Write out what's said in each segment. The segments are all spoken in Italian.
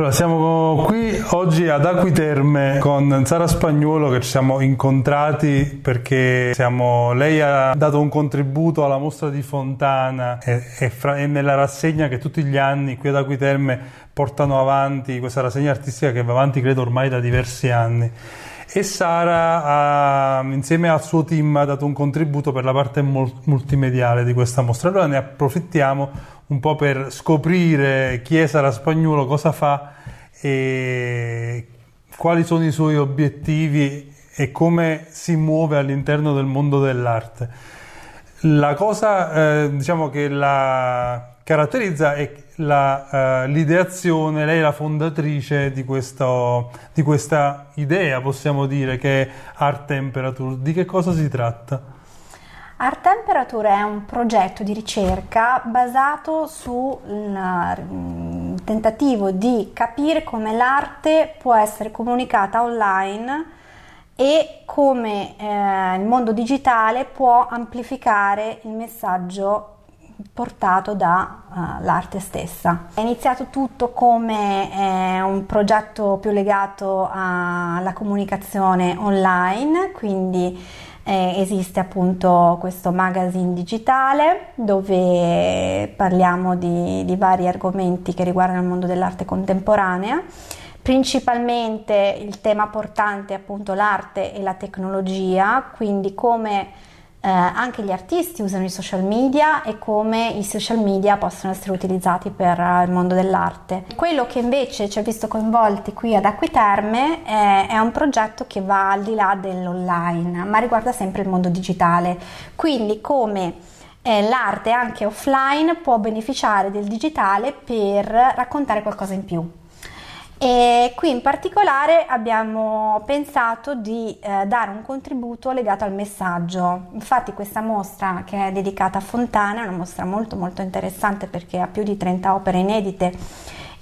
Allora, siamo qui oggi ad Acquiterme con Sara Spagnuolo che ci siamo incontrati perché siamo, lei ha dato un contributo alla mostra di Fontana e, e, fra, e, nella rassegna che tutti gli anni qui ad Acquiterme portano avanti, questa rassegna artistica che va avanti credo ormai da diversi anni. E Sara ha, insieme al suo team ha dato un contributo per la parte multimediale di questa mostra. Allora ne approfittiamo un po' per scoprire chi è Sara Spagnuolo, cosa fa e quali sono i suoi obiettivi e come si muove all'interno del mondo dell'arte. La cosa eh, diciamo che la caratterizza è la, uh, l'ideazione, lei è la fondatrice di, questo, di questa idea, possiamo dire, che è Art Temperature. Di che cosa si tratta? Art Temperature è un progetto di ricerca basato sul mm, tentativo di capire come l'arte può essere comunicata online e come eh, il mondo digitale può amplificare il messaggio portato dall'arte uh, stessa. È iniziato tutto come eh, un progetto più legato alla comunicazione online, quindi eh, esiste appunto questo magazine digitale dove parliamo di, di vari argomenti che riguardano il mondo dell'arte contemporanea. Principalmente il tema portante è appunto l'arte e la tecnologia, quindi come eh, anche gli artisti usano i social media e come i social media possono essere utilizzati per uh, il mondo dell'arte. Quello che invece ci ha visto coinvolti qui ad Acquiterme è, è un progetto che va al di là dell'online, ma riguarda sempre il mondo digitale. Quindi come eh, l'arte anche offline può beneficiare del digitale per raccontare qualcosa in più. E qui in particolare abbiamo pensato di eh, dare un contributo legato al messaggio. Infatti questa mostra che è dedicata a Fontana è una mostra molto molto interessante perché ha più di 30 opere inedite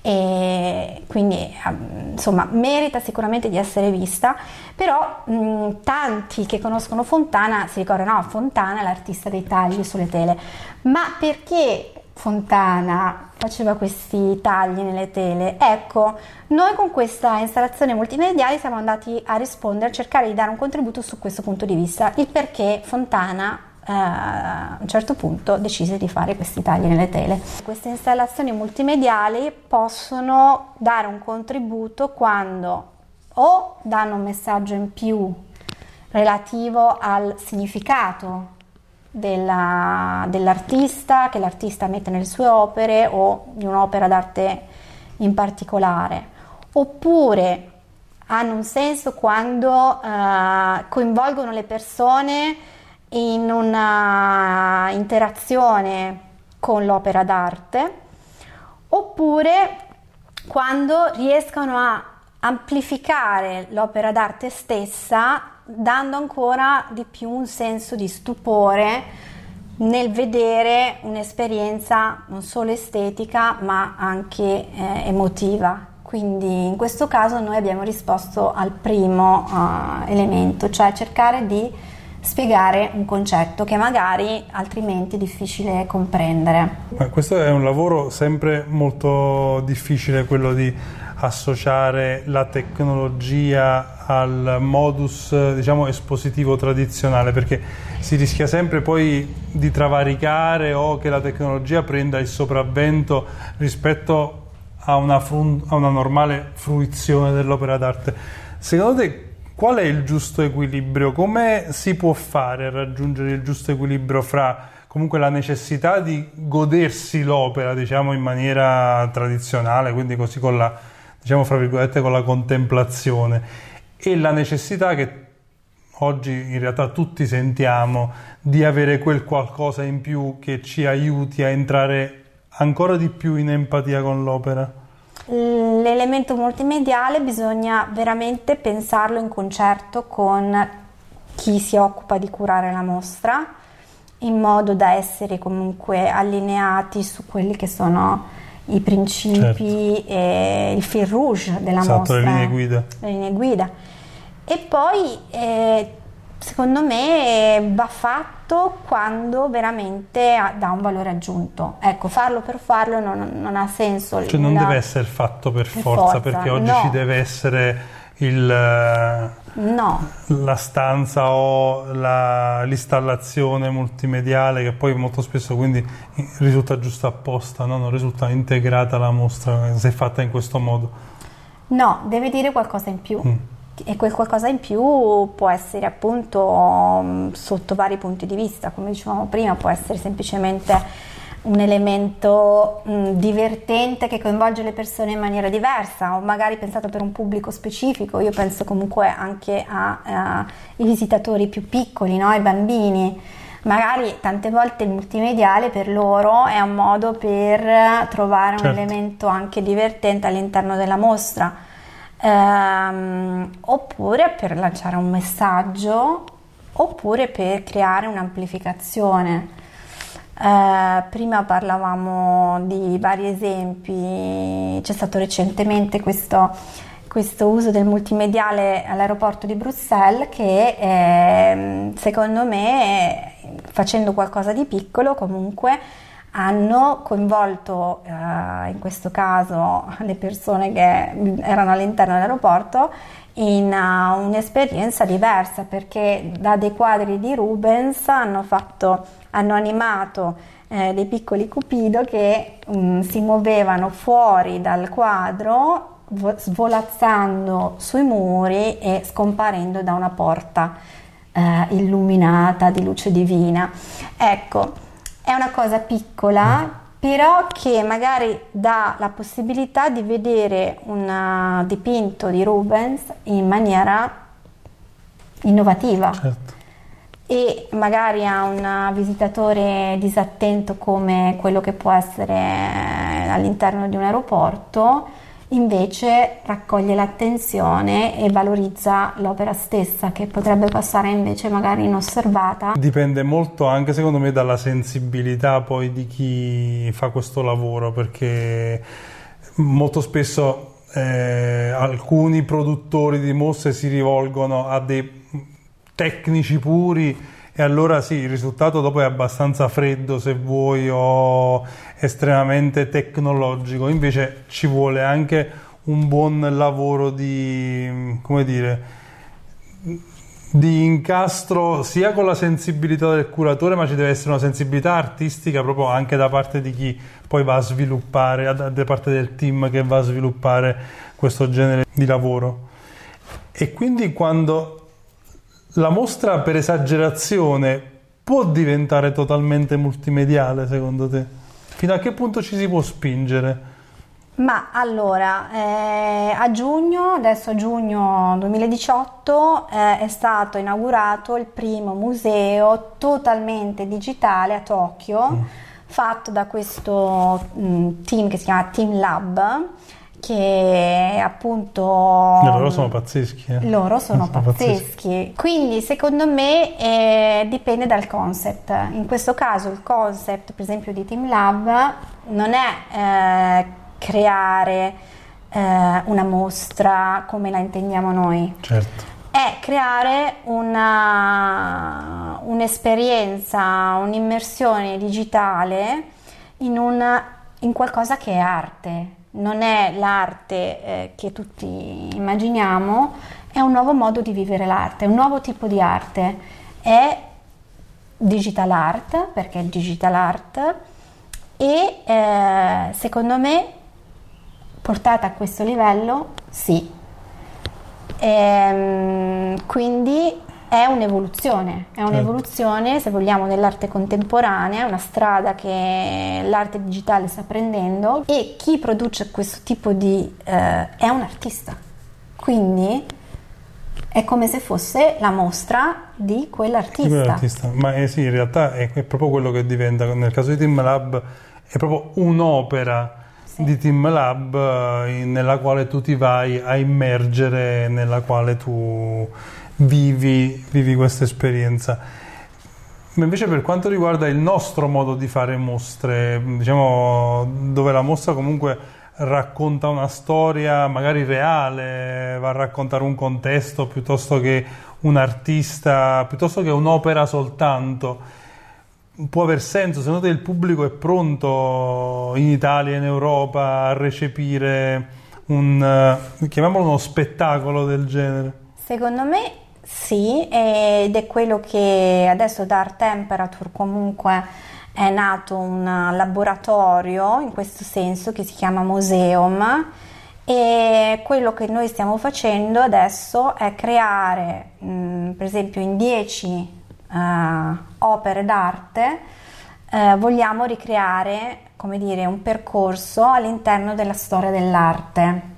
e quindi ehm, insomma merita sicuramente di essere vista però mh, tanti che conoscono Fontana si ricordano no, Fontana l'artista dei tagli sulle tele ma perché Fontana faceva questi tagli nelle tele. Ecco, noi con questa installazione multimediale siamo andati a rispondere, a cercare di dare un contributo su questo punto di vista, il perché Fontana Uh, a un certo punto decise di fare questi tagli nelle tele. Queste installazioni multimediali possono dare un contributo quando o danno un messaggio in più relativo al significato della, dell'artista che l'artista mette nelle sue opere o di un'opera d'arte in particolare, oppure hanno un senso quando uh, coinvolgono le persone in una interazione con l'opera d'arte, oppure quando riescono a amplificare l'opera d'arte stessa dando ancora di più un senso di stupore nel vedere un'esperienza non solo estetica ma anche eh, emotiva. Quindi in questo caso noi abbiamo risposto al primo uh, elemento, cioè cercare di spiegare un concetto che magari altrimenti è difficile comprendere. Ma questo è un lavoro sempre molto difficile, quello di associare la tecnologia al modus diciamo, espositivo tradizionale perché si rischia sempre poi di travalicare o che la tecnologia prenda il sopravvento rispetto a una, fru- a una normale fruizione dell'opera d'arte. Secondo te qual è il giusto equilibrio? Come si può fare a raggiungere il giusto equilibrio fra comunque la necessità di godersi l'opera, diciamo in maniera tradizionale, quindi così con la diciamo fra virgolette, con la contemplazione e la necessità che oggi in realtà tutti sentiamo di avere quel qualcosa in più che ci aiuti a entrare ancora di più in empatia con l'opera? L'elemento multimediale bisogna veramente pensarlo in concerto con chi si occupa di curare la mostra in modo da essere comunque allineati su quelli che sono i principi certo. e il fil rouge della esatto, mostra. le linee guida. Le linee guida. E poi eh, secondo me va fatto quando veramente dà un valore aggiunto. Ecco, farlo per farlo non, non ha senso. Cioè non deve essere fatto per, per forza, forza, perché oggi no. ci deve essere il, no. la stanza o la, l'installazione multimediale che poi molto spesso quindi risulta giusto apposta, no? non risulta integrata la mostra se è fatta in questo modo. No, deve dire qualcosa in più. Mm e quel qualcosa in più può essere appunto mm, sotto vari punti di vista, come dicevamo prima, può essere semplicemente un elemento mh, mm, divertente che coinvolge le persone in maniera diversa o magari pensato per un pubblico specifico, io penso comunque anche ai visitatori più piccoli, no? ai bambini. Magari tante volte il multimediale per loro è un modo per trovare certo. un elemento anche divertente all'interno della mostra ehm, oppure per lanciare un messaggio oppure per creare un'amplificazione. Eh, prima parlavamo di vari esempi, c'è stato recentemente questo, questo uso del multimediale all'aeroporto di Bruxelles che eh, secondo me facendo qualcosa di piccolo comunque hanno coinvolto eh, in questo caso le persone che erano all'interno dell'aeroporto in uh, un'esperienza diversa perché da dei quadri di Rubens hanno, fatto, hanno animato eh, dei piccoli cupido che um, si muovevano fuori dal quadro svolazzando sui muri e scomparendo da una porta eh, illuminata di luce divina. Ecco, è una cosa piccola, mm. però che magari dà la possibilità di vedere un dipinto di Rubens in maniera innovativa. Certo. E magari a un visitatore disattento come quello che può essere all'interno di un aeroporto, invece raccoglie l'attenzione e valorizza l'opera stessa che potrebbe passare invece magari inosservata. Dipende molto anche secondo me dalla sensibilità poi di chi fa questo lavoro perché molto spesso eh, alcuni produttori di mostre si rivolgono a dei tecnici puri e allora sì, il risultato dopo è abbastanza freddo se vuoi o estremamente tecnologico, invece ci vuole anche un buon lavoro di, come dire, di incastro sia con la sensibilità del curatore, ma ci deve essere una sensibilità artistica proprio anche da parte di chi poi va a sviluppare, da parte del team che va a sviluppare questo genere di lavoro. E quindi quando la mostra per esagerazione può diventare totalmente multimediale secondo te? Fino a che punto ci si può spingere? Ma allora, eh, a giugno, adesso a giugno 2018, eh, è stato inaugurato il primo museo totalmente digitale a Tokyo, mm. fatto da questo mh, mm, team che si chiama Team Lab che appunto loro sono pazzeschi eh? loro sono, sono pazzeschi. pazzeschi. quindi secondo me eh, dipende dal concept in questo caso il concept per esempio di Team Lab non è eh, creare eh, una mostra come la intendiamo noi certo è creare una, un'esperienza, un'immersione digitale in, una, in qualcosa che è arte, non è l'arte eh, che tutti immaginiamo, è un nuovo modo di vivere l'arte, un nuovo tipo di arte. È digital art, perché è digital art, e eh, secondo me, portata a questo livello, sì. E, ehm, quindi è un'evoluzione, è un'evoluzione se vogliamo dell'arte contemporanea, è una strada che l'arte digitale sta prendendo e chi produce questo tipo di... Eh, è un artista, quindi è come se fosse la mostra di quell'artista. Di quell'artista. Ma eh, sì, in realtà è, è, proprio quello che diventa, nel caso di Team Lab, è proprio un'opera sì. di Team Lab eh, nella quale tu ti vai a immergere, nella quale tu vivi, vivi questa esperienza. Ma invece per quanto riguarda il nostro modo di fare mostre, diciamo dove la mostra comunque racconta una storia magari reale, va a raccontare un contesto piuttosto che un artista, piuttosto che un'opera soltanto. Può aver senso, secondo te il pubblico è pronto in Italia, in Europa a recepire un, chiamiamolo uno spettacolo del genere? Secondo me sì, ed è quello che adesso da Art Temperature comunque è nato un laboratorio in questo senso che si chiama Museum e quello che noi stiamo facendo adesso è creare, mh, mm, per esempio, in 10 uh, opere d'arte, uh, vogliamo ricreare, come dire, un percorso all'interno della storia dell'arte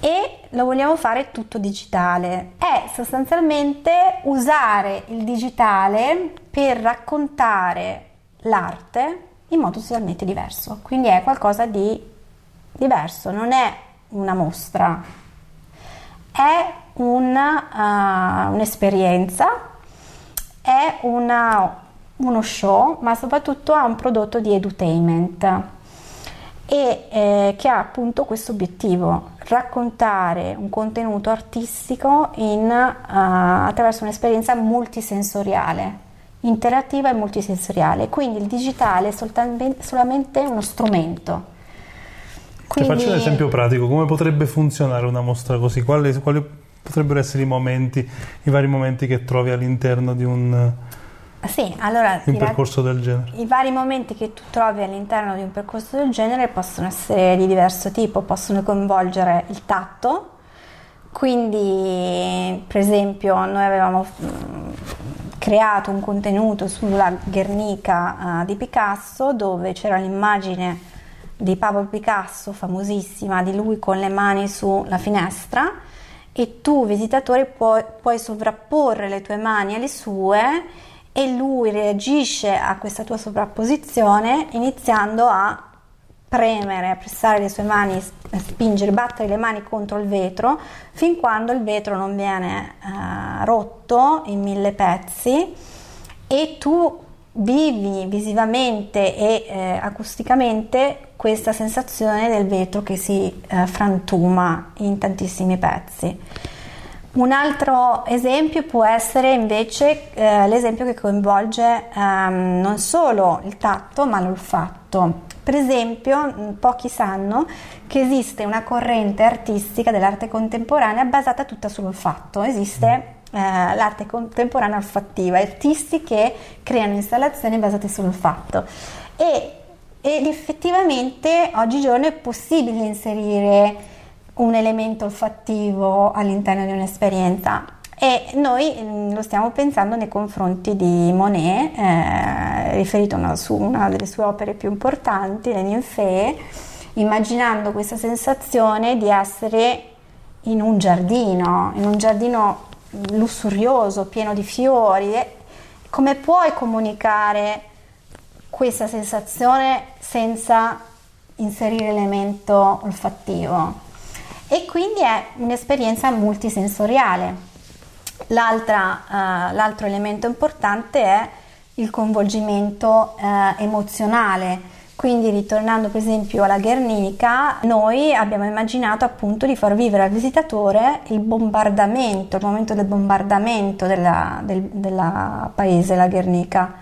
e lo vogliamo fare tutto digitale. È sostanzialmente usare il digitale per raccontare l'arte in modo totalmente diverso. Quindi è qualcosa di diverso, non è una mostra, è una, uh, un'esperienza, è una, uno show, ma soprattutto è un prodotto di edutainment e eh, che ha appunto questo obiettivo, raccontare un contenuto artistico in, uh, attraverso un'esperienza multisensoriale interattiva e multisensoriale, quindi il digitale è solamente uno strumento. Quindi... Ti faccio un esempio pratico, come potrebbe funzionare una mostra così? Quali, quali potrebbero essere i momenti, i vari momenti che trovi all'interno di un, sì, allora, un percorso del genere? I vari momenti che tu trovi all'interno di un percorso del genere possono essere di diverso tipo, possono coinvolgere il tatto, quindi per esempio noi avevamo creato un contenuto sulla Guernica uh, di Picasso dove c'era l'immagine di Pablo Picasso, famosissima, di lui con le mani sulla finestra e tu visitatore puoi, puoi sovrapporre le tue mani alle sue e lui reagisce a questa tua sovrapposizione iniziando a premere, a pressare le sue mani, a spingere, battere le mani contro il vetro fin quando il vetro non viene eh, rotto in mille pezzi e tu vivi visivamente e eh, acusticamente questa sensazione del vetro che si eh, frantuma in tantissimi pezzi. Un altro esempio può essere invece eh, l'esempio che coinvolge ehm, non solo il tatto ma l'olfatto. Per esempio, mm, pochi sanno che esiste una corrente artistica dell'arte contemporanea basata tutta sull'olfatto. Esiste eh, l'arte contemporanea olfattiva, artisti che creano installazioni basate sull'olfatto. E, ed effettivamente oggigiorno è possibile inserire un elemento olfattivo all'interno di un'esperienza e noi mm, lo stiamo pensando nei confronti di Monet, eh, riferito a su una delle sue opere più importanti, Le Ninfee, immaginando questa sensazione di essere in un giardino, in un giardino lussurioso, pieno di fiori. Come puoi comunicare questa sensazione senza inserire elemento olfattivo? E quindi è un'esperienza multisensoriale L'altra, uh, l'altro elemento importante è il coinvolgimento uh, emozionale. Quindi ritornando per esempio alla Guernica, noi abbiamo immaginato appunto di far vivere al visitatore il bombardamento, il momento del bombardamento della, del della paese, la Guernica.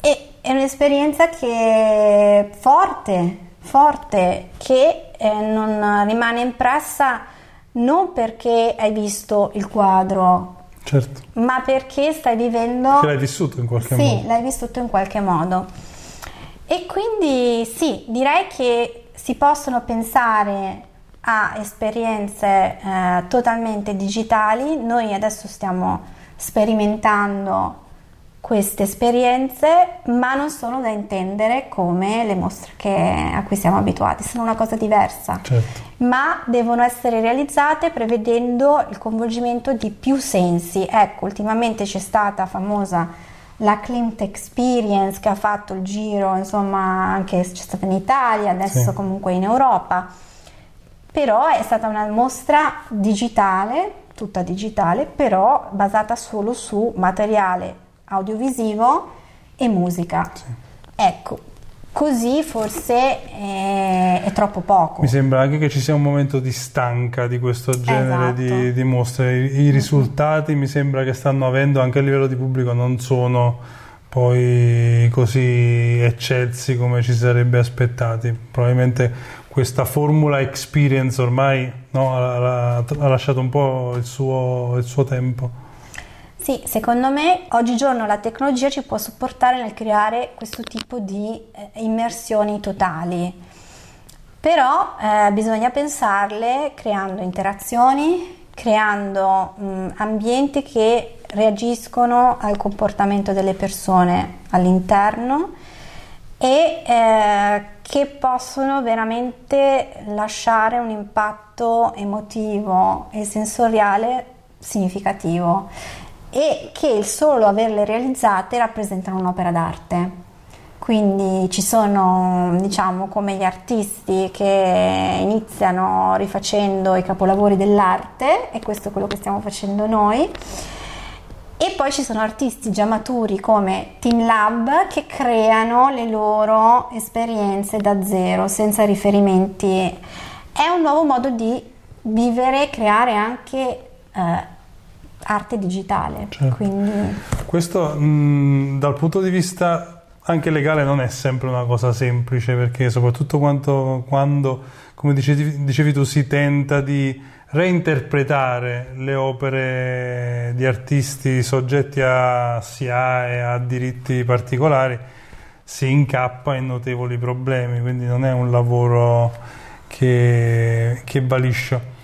E è un'esperienza che è forte, forte, che eh, non rimane impressa non perché hai visto il quadro, certo. ma perché stai vivendo... Che l'hai vissuto in qualche sì, modo. Sì, l'hai vissuto in qualche modo. E quindi sì, direi che si possono pensare a esperienze eh, totalmente digitali. Noi adesso stiamo sperimentando queste esperienze, ma non sono da intendere come le mostre che, a cui siamo abituati, sono una cosa diversa, certo. ma devono essere realizzate prevedendo il coinvolgimento di più sensi. Ecco, ultimamente c'è stata famosa la Klimt Experience che ha fatto il giro, insomma, anche c'è stata in Italia, adesso sì. comunque in Europa. Però è stata una mostra digitale, tutta digitale, però basata solo su materiale audiovisivo e musica. Sì. Ecco, così forse è, è, troppo poco. Mi sembra anche che ci sia un momento di stanca di questo genere esatto. di, di, mostre. I, i risultati mm-hmm. mi sembra che stanno avendo anche a livello di pubblico non sono poi così eccelsi come ci sarebbe aspettati. Probabilmente questa formula experience ormai no, ha, ha, lasciato un po' il suo, il suo tempo. Sì, secondo me oggigiorno la tecnologia ci può supportare nel creare questo tipo di eh, immersioni totali, però eh, bisogna pensarle creando interazioni, creando mh, ambienti che reagiscono al comportamento delle persone all'interno e eh, che possono veramente lasciare un impatto emotivo e sensoriale significativo e che il solo averle realizzate rappresentano un'opera d'arte. Quindi ci sono, diciamo, come gli artisti che iniziano rifacendo i capolavori dell'arte, e questo è quello che stiamo facendo noi. E poi ci sono artisti già maturi come Team Lab che creano le loro esperienze da zero, senza riferimenti. È un nuovo modo di vivere creare anche eh, arte digitale. Certo. Quindi... Questo mh, dal punto di vista anche legale non è sempre una cosa semplice perché soprattutto quando, quando come dicevi, dicevi tu, si tenta di reinterpretare le opere di artisti soggetti a SIA e a diritti particolari si incappa in notevoli problemi, quindi non è un lavoro che, che va liscio.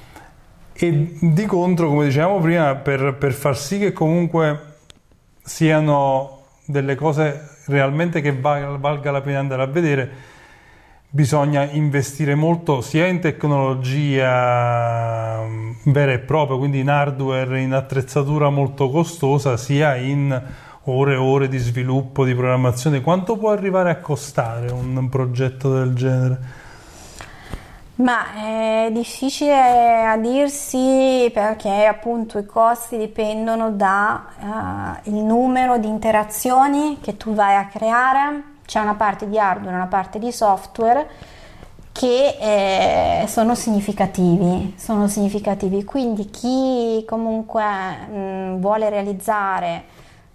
E di contro, come dicevamo prima, per, per far sì che comunque siano delle cose realmente che valga, valga la pena andare a vedere, bisogna investire molto sia in tecnologia mm, vera e propria, quindi in hardware, in attrezzatura molto costosa, sia in ore e ore di sviluppo, di programmazione. Quanto può arrivare a costare un progetto del genere? Ma è difficile a dirsi perché appunto i costi dipendono dal uh, numero di interazioni che tu vai a creare, c'è una parte di hardware e una parte di software che eh, sono significativi, sono significativi, quindi chi comunque mh, vuole realizzare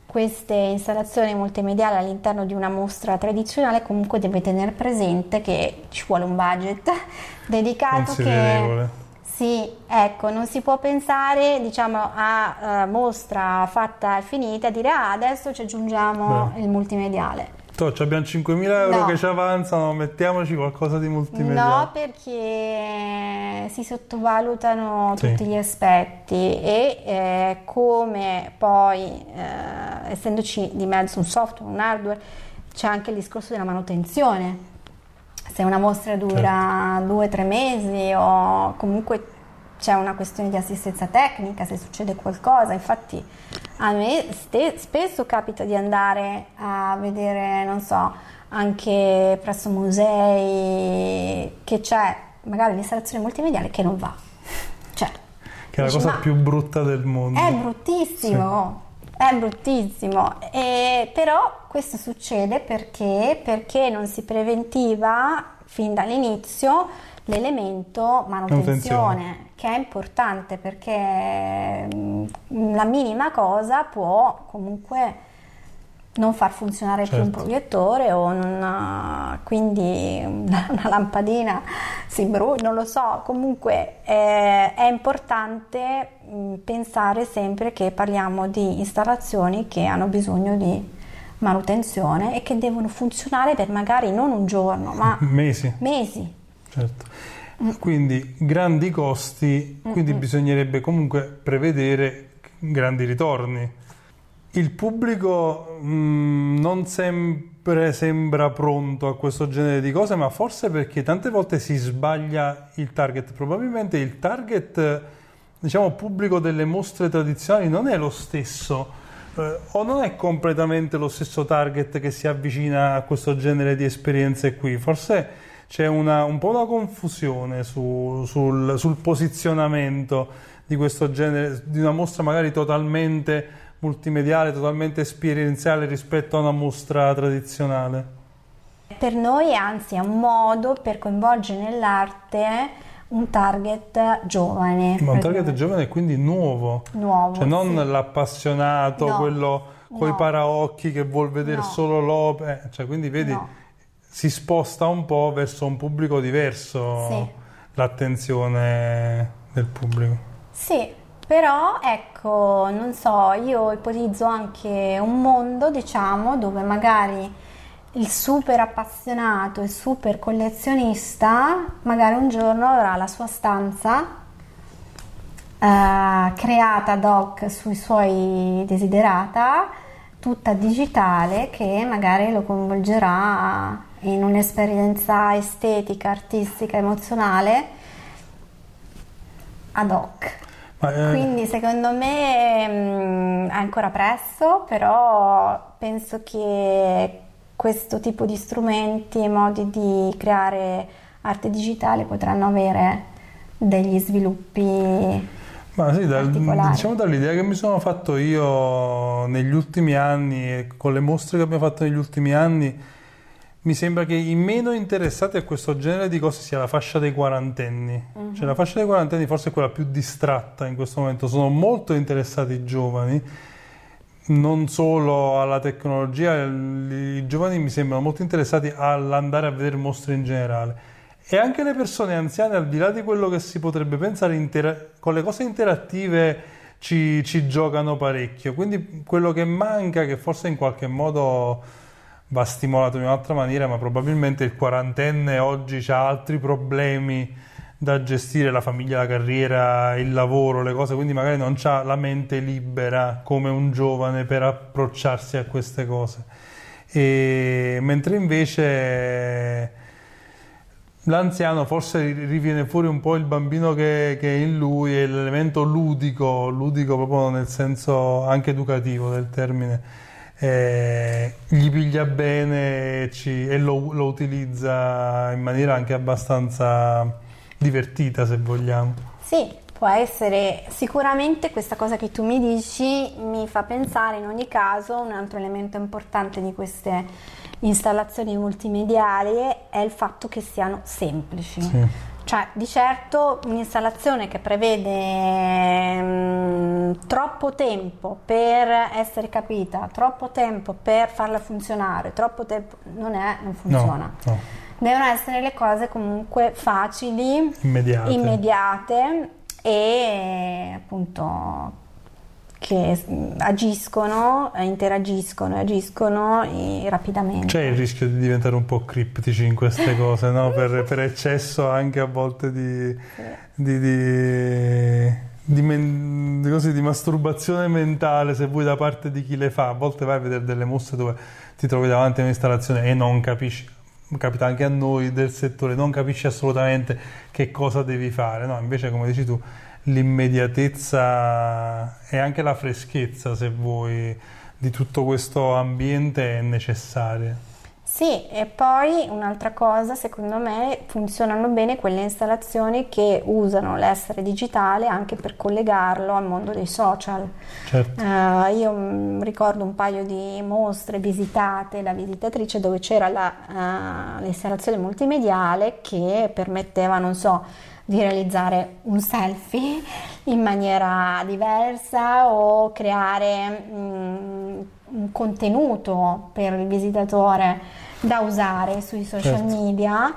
queste installazioni multimediali all'interno di una mostra tradizionale comunque deve tenere presente che ci vuole un budget dedicato che sì, ecco, non si può pensare diciamo, a uh, mostra fatta e finita e dire ah, adesso ci aggiungiamo Beh. il multimediale. To, abbiamo 5.000 euro no. che ci avanzano, mettiamoci qualcosa di multimediale. No, perché si sottovalutano sì. tutti gli aspetti e eh, come poi, eh, essendoci di mezzo un software, un hardware, c'è anche il discorso della manutenzione. Se una mostra dura certo. due o tre mesi o comunque c'è una questione di assistenza tecnica, se succede qualcosa, infatti a me ste- spesso capita di andare a vedere, non so, anche presso musei che c'è magari un'installazione multimediale che non va. Cioè, che è la cosa più brutta del mondo. È bruttissimo. Sì. È bruttissimo, e, però questo succede perché, perché non si preventiva fin dall'inizio l'elemento manutenzione, manutenzione, che è importante perché mm, la minima cosa può comunque non far funzionare certo. più un certo. proiettore o non, quindi una, lampadina si brucia, non lo so, comunque eh, è importante mm, pensare sempre che parliamo di installazioni che hanno bisogno di manutenzione e che devono funzionare per magari non un giorno ma mesi. mesi certo. Quindi grandi costi, quindi mm-hmm. bisognerebbe comunque prevedere grandi ritorni. Il pubblico mh, mm, non sempre sembra pronto a questo genere di cose, ma forse perché tante volte si sbaglia il target. Probabilmente il target, diciamo, pubblico delle mostre tradizionali non è lo stesso eh, o non è completamente lo stesso target che si avvicina a questo genere di esperienze qui. Forse c'è una, un po' una confusione su, sul, sul, posizionamento di questo genere, di una mostra magari totalmente multimediale, totalmente esperienziale rispetto a una mostra tradizionale. Per noi anzi è un modo per coinvolgere nell'arte un target giovane. Ma un target giovane e quindi nuovo. Nuovo. Cioè non sì. l'appassionato, No. quello coi No. paraocchi che vuol vedere No. solo l'opera. eh, Cioè, quindi vedi. Si sposta un po' verso un pubblico diverso Sì. l'attenzione del pubblico. Sì, però ecco, non so, io ipotizzo anche un mondo, diciamo, dove magari il super appassionato, il super collezionista, magari un giorno avrà la sua stanza eh, creata ad hoc sui suoi desiderata, tutta digitale, che magari lo coinvolgerà in un'esperienza estetica, artistica, emozionale ad hoc. Ma, eh, Quindi secondo me mh, è ancora presto, però penso che questo tipo di strumenti e modi di creare arte digitale potranno avere degli sviluppi Ma sì, particolari. diciamo dall'idea che mi sono fatto io negli ultimi anni e con le mostre che abbiamo fatto negli ultimi anni, mi sembra che i meno interessati a questo genere di cose sia la fascia dei quarantenni. Mhm. Cioè la fascia dei quarantenni forse è quella più distratta in questo momento, sono molto interessati i giovani, non solo alla tecnologia, i giovani mi sembrano molto interessati all'andare a vedere mostre in generale. E anche le persone anziane, al di là di quello che si potrebbe pensare, intera- con le cose interattive ci, ci giocano parecchio. Quindi quello che manca, che forse in qualche modo va stimolato in un'altra maniera, ma probabilmente il quarantenne oggi ha altri problemi da gestire, la famiglia, la carriera, il lavoro, le cose, quindi magari non ha la mente libera come un giovane per approcciarsi a queste cose. E, mentre invece l'anziano forse riviene fuori un po' il bambino che, che è in lui e l'elemento ludico, ludico proprio nel senso anche educativo del termine. Eh, gli piglia bene e, ci- e lo, lo utilizza in maniera anche abbastanza divertita, se vogliamo. Sì, può essere sicuramente questa cosa che tu mi dici mi fa pensare in ogni caso un altro elemento importante di queste installazioni multimediali è il fatto che siano semplici. Sì. Cioè, di certo un'installazione che prevede mm, troppo tempo per essere capita, troppo tempo per farla funzionare, troppo tempo non è, non funziona. No, no, Devono essere le cose comunque facili, immediate. immediate e appunto che agiscono, eh, interagiscono e agiscono rapidamente. C'è il rischio di diventare un po' criptici in queste cose, no? per, per eccesso anche a volte di, di, di, di men- di così, di masturbazione mentale, se vuoi, da parte di chi le fa. A volte vai a vedere delle mostre dove ti trovi davanti a un'installazione e non capisci. Capita anche a noi del settore, non capisci assolutamente che cosa devi fare. No, invece, come dici tu, l'immediatezza e anche la freschezza, se vuoi, di tutto questo ambiente è necessaria. Sì, e poi un'altra cosa, secondo me funzionano bene quelle installazioni che usano l'essere digitale anche per collegarlo al mondo dei social. Certo. Eh, io mm, ricordo un paio di mostre visitate da visitatrice dove c'era la, eh, l'installazione multimediale che permetteva, non so, di realizzare un selfie in maniera diversa o creare mm, un contenuto per il visitatore da usare sui social Certo. media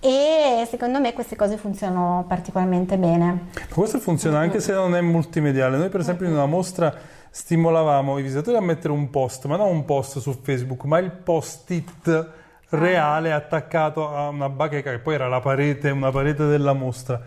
e secondo me queste cose funzionano particolarmente bene. Ma Questo funziona anche se non è multimediale. Noi, per esempio, in una mostra stimolavamo i visitatori a mettere un post, ma non un post su Facebook, ma il post-it reale attaccato a una bacheca che poi era la parete, una parete della mostra.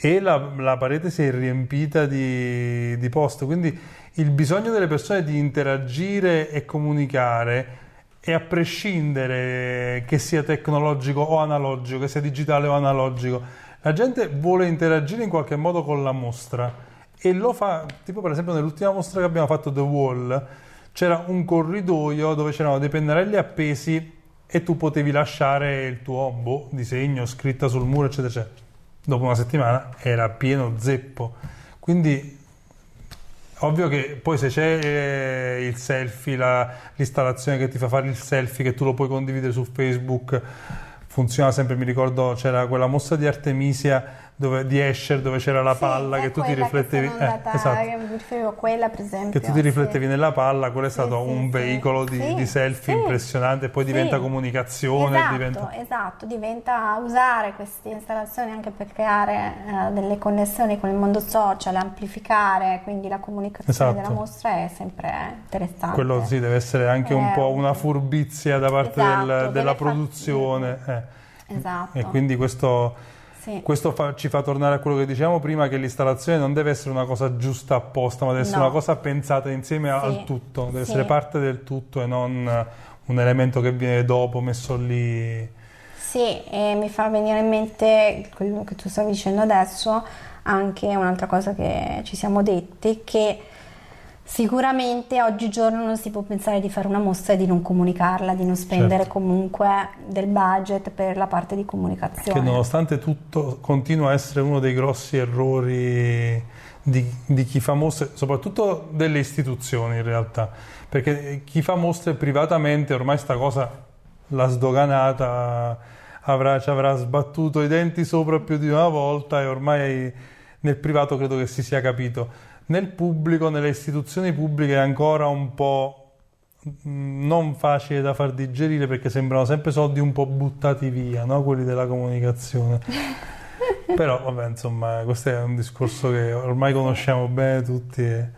E la, la parete si è riempita di, di post. Quindi il bisogno delle persone di interagire e comunicare e a prescindere che sia tecnologico o analogico, che sia digitale o analogico, la gente vuole interagire in qualche modo con la mostra e lo fa, tipo per esempio nell'ultima mostra che abbiamo fatto The Wall, c'era un corridoio dove c'erano dei pennarelli appesi e tu potevi lasciare il tuo boh, disegno, scritta sul muro, eccetera, eccetera. Dopo una settimana era pieno zeppo. Quindi Ovvio che poi se c'è eh, il selfie, la, l'installazione che ti fa fare il selfie, che tu lo puoi condividere su Facebook, funziona sempre. Mi ricordo c'era quella mossa di Artemisia dove, di Escher dove c'era la palla che tu ti riflettevi. Che, sono eh, andata, esatto. quella, per esempio. Che tu ti riflettevi sì. nella palla, quello è stato sì, un veicolo di, di selfie impressionante, poi diventa comunicazione, Esatto, diventa... esatto, diventa usare queste installazioni anche per creare eh, delle connessioni con il mondo social, amplificare quindi la comunicazione Esatto. della mostra è sempre interessante. Quello sì, deve essere anche un Eh, po' una furbizia da parte esatto, del- della produzione. eh. Esatto. E quindi questo, Sì. questo fa- ci fa tornare a quello che dicevamo prima, che l'installazione non deve essere una cosa giusta apposta, ma deve essere No. una cosa pensata insieme Sì. al tutto, deve Sì. essere parte del tutto e non eh, un elemento che viene dopo, messo lì. Sì, e mi fa venire in mente quello che tu stavi dicendo adesso, anche un'altra cosa che ci siamo detti, che sicuramente oggigiorno non si può pensare di fare una mostra e di non comunicarla, di non spendere Certo. comunque del budget per la parte di Che comunicazione. nonostante tutto continua a essere uno dei grossi errori di, di chi fa mostre, soprattutto delle istituzioni in realtà, perché chi fa mostre privatamente ormai sta cosa l'ha sdoganata, avrà, ci avrà sbattuto i denti sopra più di una volta e ormai nel privato credo che si sia capito. Nel pubblico, nelle istituzioni pubbliche è ancora un po' mh, non facile da far digerire perché sembrano sempre soldi un po' buttati via, no? quelli della comunicazione. Però vabbè, insomma, questo è un discorso che ormai conosciamo bene tutti. e-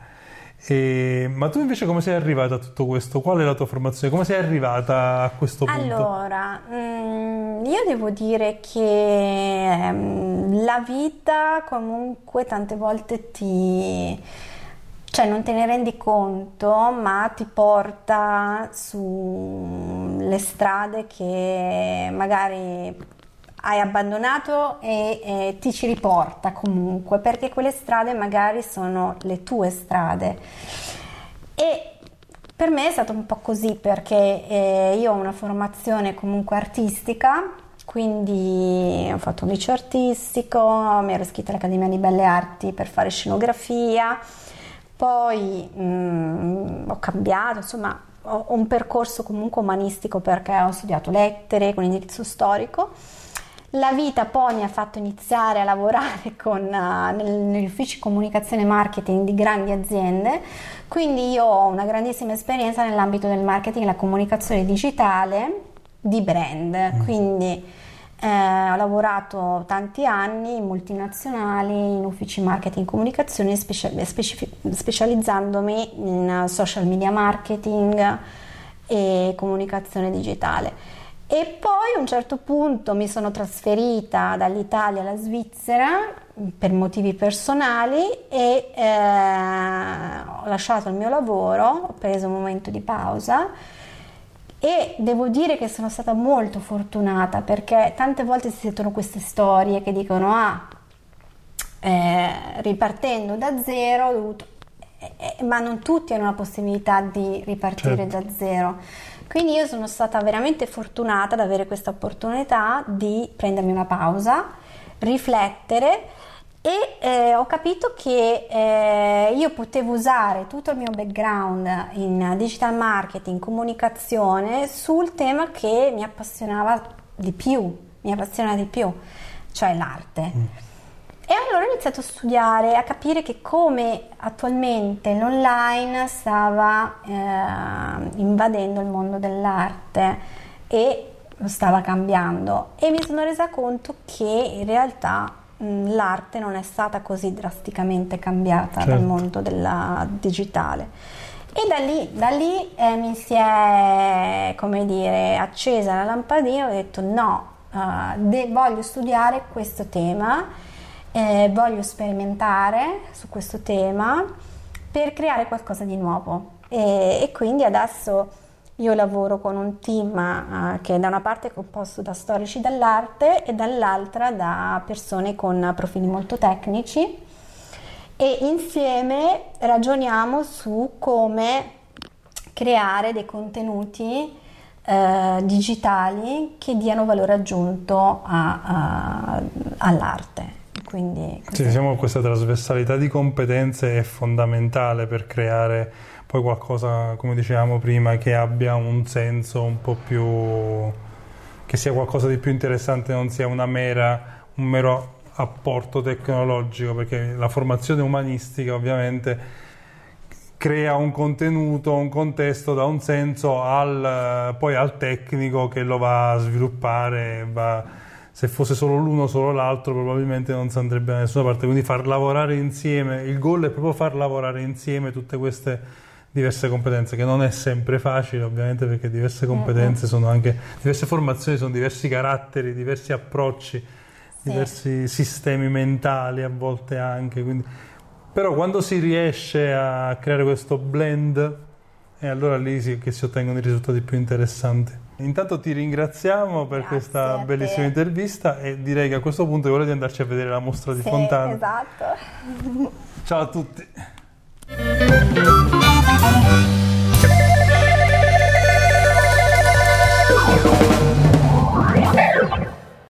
e- ma tu invece come sei arrivata a tutto questo? Qual è la tua formazione? Come sei arrivata a questo punto? Allora, mm, io devo dire che ehm, la vita comunque tante volte ti, cioè non te ne rendi conto, ma ti porta sulle strade che magari hai abbandonato e, e ti ci riporta comunque, perché quelle strade magari sono le tue strade. E per me è stato un po' così perché eh, io ho una formazione comunque artistica, quindi ho fatto un liceo artistico, mi ero iscritta all'Accademia di Belle Arti per fare scenografia, poi mm, ho cambiato, insomma ho un percorso comunque umanistico perché ho studiato lettere con indirizzo storico. La vita poi mi ha fatto iniziare a lavorare con, nel- negli uffici comunicazione e marketing di grandi aziende, quindi io ho una grandissima esperienza nell'ambito del marketing e la comunicazione digitale di brand, quindi eh, ho lavorato tanti anni in multinazionali, in uffici marketing e comunicazione, specia- specifi- specializzandomi in social media marketing e comunicazione digitale. E poi a un certo punto mi sono trasferita dall'Italia alla Svizzera per motivi personali e eh, ho lasciato il mio lavoro, ho preso un momento di pausa e devo dire che sono stata molto fortunata perché tante volte si sentono queste storie che dicono ah, eh, ripartendo da zero, ho dovuto... eh, eh, ma non tutti hanno la possibilità di ripartire Certo. da zero. Quindi io sono stata veramente fortunata ad avere questa opportunità di prendermi una pausa, riflettere e eh, ho capito che eh, io potevo usare tutto il mio background in digital marketing, comunicazione sul tema che mi appassionava di più, mi appassiona di più, cioè l'arte. E allora ho iniziato a studiare, a capire che come attualmente l'online stava eh, invadendo il mondo dell'arte e lo stava cambiando e mi sono resa conto che in realtà mh, l'arte non è stata così drasticamente cambiata dal Certo. mondo della digitale. E da lì, da lì eh, mi si è, come dire, accesa la lampadina e ho detto no, eh, de- voglio studiare questo tema, eh, voglio sperimentare su questo tema per creare qualcosa di nuovo. E, e quindi adesso io lavoro con un team eh, che da una parte è composto da storici dell'arte e dall'altra da persone con profili molto tecnici e insieme ragioniamo su come creare dei contenuti eh, digitali che diano valore aggiunto a- a- all'arte. Quindi, sì, diciamo questa trasversalità di competenze è fondamentale per creare poi qualcosa, come dicevamo prima, che abbia un senso un po' più che sia qualcosa di più interessante, non sia una mera, un mero apporto tecnologico, perché la formazione umanistica ovviamente crea un contenuto, un contesto da un senso al, poi al tecnico che lo va a sviluppare, va, se fosse solo l'uno o solo l'altro probabilmente non si andrebbe da nessuna parte, quindi far lavorare insieme, il goal è proprio far lavorare insieme tutte queste diverse competenze, che non è sempre facile ovviamente perché diverse competenze sono anche, diverse formazioni sono diversi caratteri, diversi approcci, sì. diversi sistemi mentali a volte anche, quindi però quando si riesce a creare questo blend è allora lì che si ottengono i risultati più interessanti. Intanto ti ringraziamo per Grazie questa bellissima intervista e direi che a questo punto è ora di andarci a vedere la mostra di sì, Fontana. Esatto. Ciao a tutti.